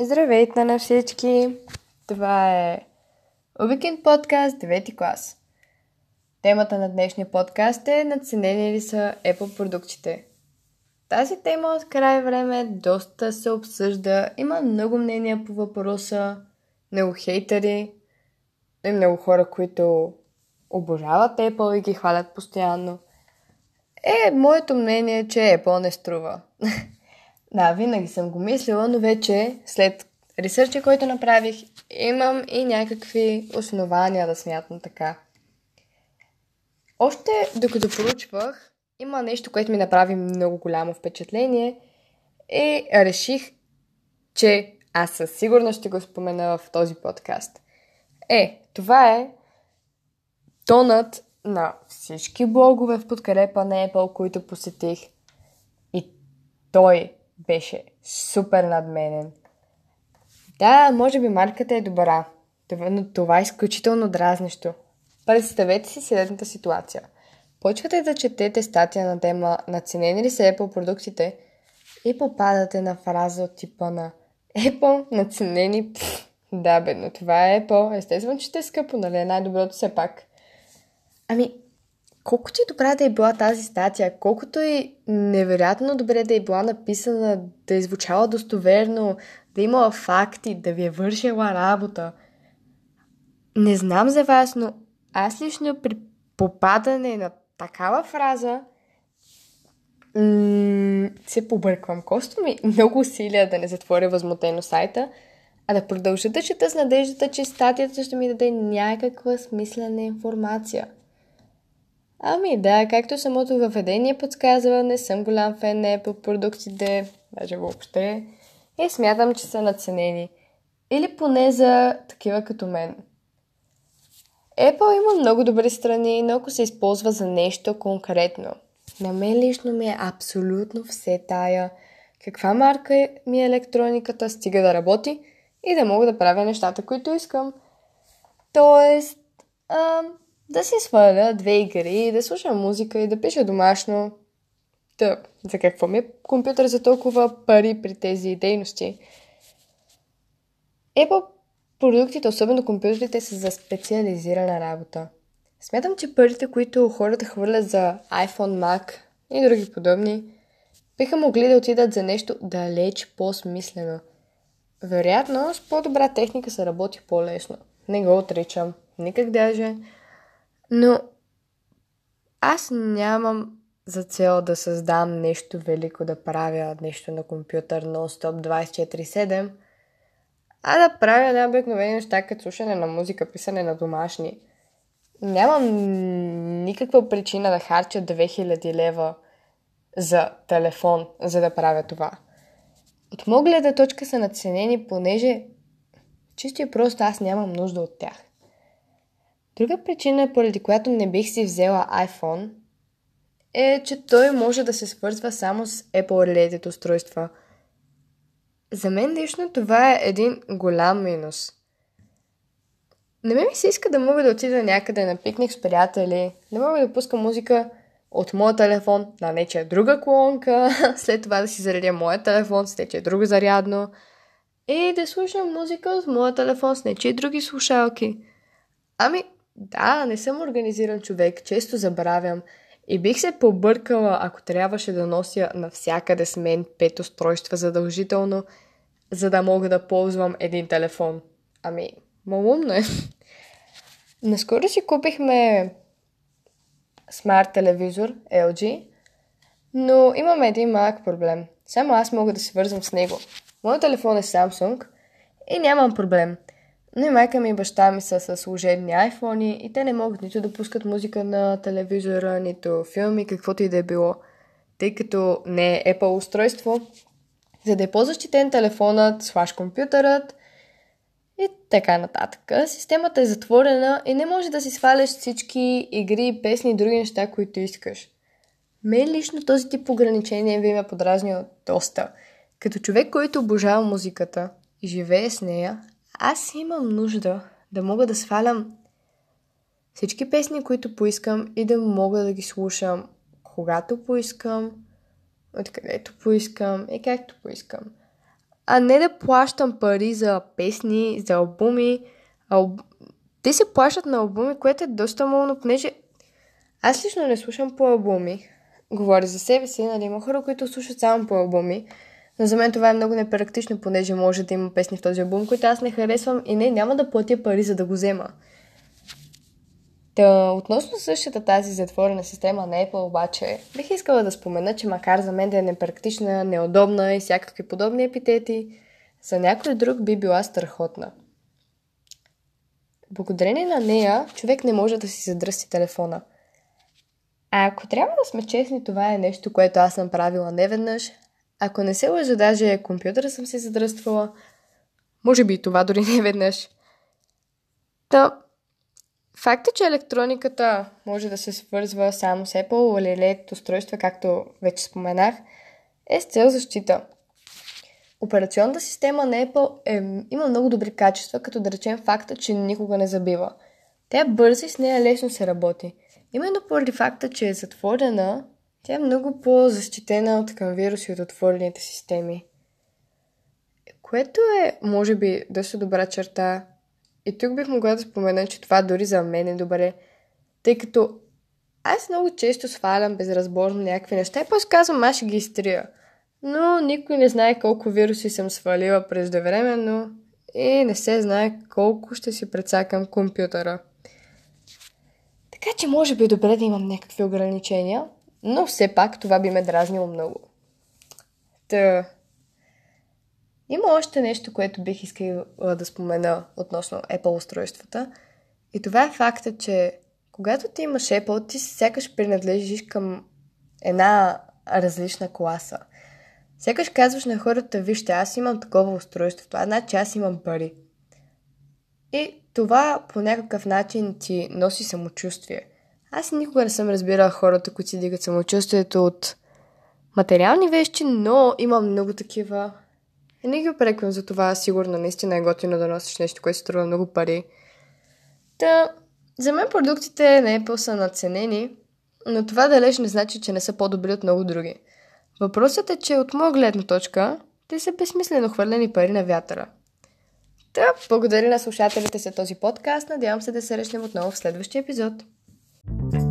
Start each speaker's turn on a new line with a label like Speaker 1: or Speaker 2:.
Speaker 1: Здравейте на всички! Това е Уикенд подкаст 9 клас. Темата на днешния подкаст е наценени ли са Apple продуктите. Тази тема от край време доста се обсъжда, има много мнения по въпроса, много хейтери, и много хора, които обожават Apple и ги хвалят постоянно. Е, моето мнение е, че Apple не струва. Да, винаги съм го мислила, но вече след ресърча, който направих, имам и някакви основания да смятам така. Още докато проучвах, има нещо, което ми направи много голямо впечатление и реших, че аз със сигурност ще го спомена в този подкаст. Е, това е тонът на всички блогове в подкрепа на Apple, които посетих. И той беше супер надменен. Да, може би марката е добра, но това е изключително дразнещо. Представете си следната ситуация. Почвате да четете статия на тема Наценени ли са Apple продуктите и попадате на фраза от типа на Apple наценени... Пфф, да, бе, но това е Apple. Естествено, че ще е скъпо, нали? Най-доброто все пак. Ами, колкото и добра да е била тази статия, колкото и невероятно добре да е била написана, да е звучала достоверно, да е имала факти, да ви е вършила работа, не знам за вас, но аз лично при попадане на такава фраза м- се побърквам. Косто ми много усилия да не затворя възмутено сайта, а да продължа да чета с надеждата, че статията ще ми даде някаква смислена информация – Ами да, както самото въведение подсказва, не съм голям фен на Apple продуктите, даже въобще, и смятам, че са наценени. Или поне за такива като мен. Apple има много добри страни, но ако се използва за нещо конкретно. На мен лично ми е абсолютно все тая. Каква марка ми е електрониката, стига да работи и да мога да правя нещата, които искам. Тоест, ам, да си сваля две игри, да слушам музика и да пиша домашно. Да, за какво ми е компютър за толкова пари при тези дейности? Apple продуктите, особено компютрите, са за специализирана работа. Смятам, че парите, които хората хвърлят за iPhone, Mac и други подобни, биха могли да отидат за нещо далеч по-смислено. Вероятно, с по-добра техника се работи по-лесно. Не го отричам. Никак даже. Но аз нямам за цел да създам нещо велико, да правя нещо на компютър нон-стоп 24-7, а да правя една обикновени неща, като слушане на музика, писане на домашни. Нямам никаква причина да харча 2000 лева за телефон, за да правя това. От моя гледна точка са наценени, понеже чисто и просто аз нямам нужда от тях. Друга причина, поради която не бих си взела iPhone, е, че той може да се свързва само с Apple-related устройства. За мен лично това е един голям минус. Не ми се иска да мога да отида някъде на пикник с приятели, да мога да пускам музика от моя телефон на нечия друга колонка, след това да си заредя моя телефон с нечия друго зарядно и да слушам музика от моя телефон с нечия други слушалки. Ами, да, не съм организиран човек, често забравям. И бих се побъркала, ако трябваше да нося навсякъде с мен пет устройства задължително, за да мога да ползвам един телефон. Ами, малумно е. Наскоро си купихме смарт телевизор LG, но имаме един малък проблем. Само аз мога да се вързвам с него. Моят телефон е Samsung и нямам проблем. Но и майка ми и баща ми са с служебни айфони и те не могат нито да пускат музика на телевизора, нито филми, каквото и да е било, тъй като не е Apple устройство. За да е по-защитен телефонът, слаш компютърът и така нататък. Системата е затворена и не може да си сваляш всички игри, песни и други неща, които искаш. Мен лично този тип ограничения ви ме подразнил доста. Като човек, който обожава музиката и живее с нея, аз имам нужда да мога да свалям всички песни, които поискам и да мога да ги слушам когато поискам, откъдето поискам и както поискам. А не да плащам пари за песни, за албуми. Алб... Те се плащат на албуми, което е доста мълно, понеже аз лично не слушам по албуми. Говоря за себе си, нали има хора, които слушат само по албуми. Но за мен това е много непрактично, понеже може да има песни в този албум, които аз не харесвам и не, няма да платя пари, за да го взема. Та, относно същата тази затворена система на Apple обаче, бих искала да спомена, че макар за мен да е непрактична, неудобна и всякакви подобни епитети, за някой друг би била страхотна. Благодарение на нея, човек не може да си задръсти телефона. А ако трябва да сме честни, това е нещо, което аз съм правила неведнъж. Ако не се лъжа, даже компютъра съм си задръствала. Може би и това дори не веднъж. Та, Факта, че електрониката може да се свързва само с Apple или LED устройства, както вече споменах, е с цел защита. Операционната система на Apple е, има много добри качества, като да речем факта, че никога не забива. Тя е бърза и с нея лесно се работи. Именно поради факта, че е затворена, тя е много по-защитена от към вируси от отворените системи. Което е, може би, доста добра черта и тук бих могла да спомена, че това дори за мен е добре, тъй като аз много често свалям безразборно някакви неща и после казвам, аз ще ги изтрия. Но никой не знае колко вируси съм свалила преждевременно и не се знае колко ще си прецакам компютъра. Така че може би е добре да имам някакви ограничения, но все пак това би ме дразнило много. Та, има още нещо, което бих искала да спомена относно Apple устройствата. И това е факта, че когато ти имаш Apple, ти сякаш принадлежиш към една различна класа. Сякаш казваш на хората, вижте, аз имам такова устройство, това значи аз имам пари. И това по някакъв начин ти носи самочувствие. Аз никога не съм разбирала хората, които си дигат самочувствието от материални вещи, но имам много такива и не ги опреквам за това, сигурно наистина е готино да носиш нещо, което струва много пари. Та, за мен продуктите на Apple са надценени, но това далеч не значи, че не са по-добри от много други. Въпросът е, че от моя гледна точка, те са безсмислено хвърлени пари на вятъра. Та, благодаря на слушателите за този подкаст. Надявам се да се срещнем отново в следващия епизод. Thank you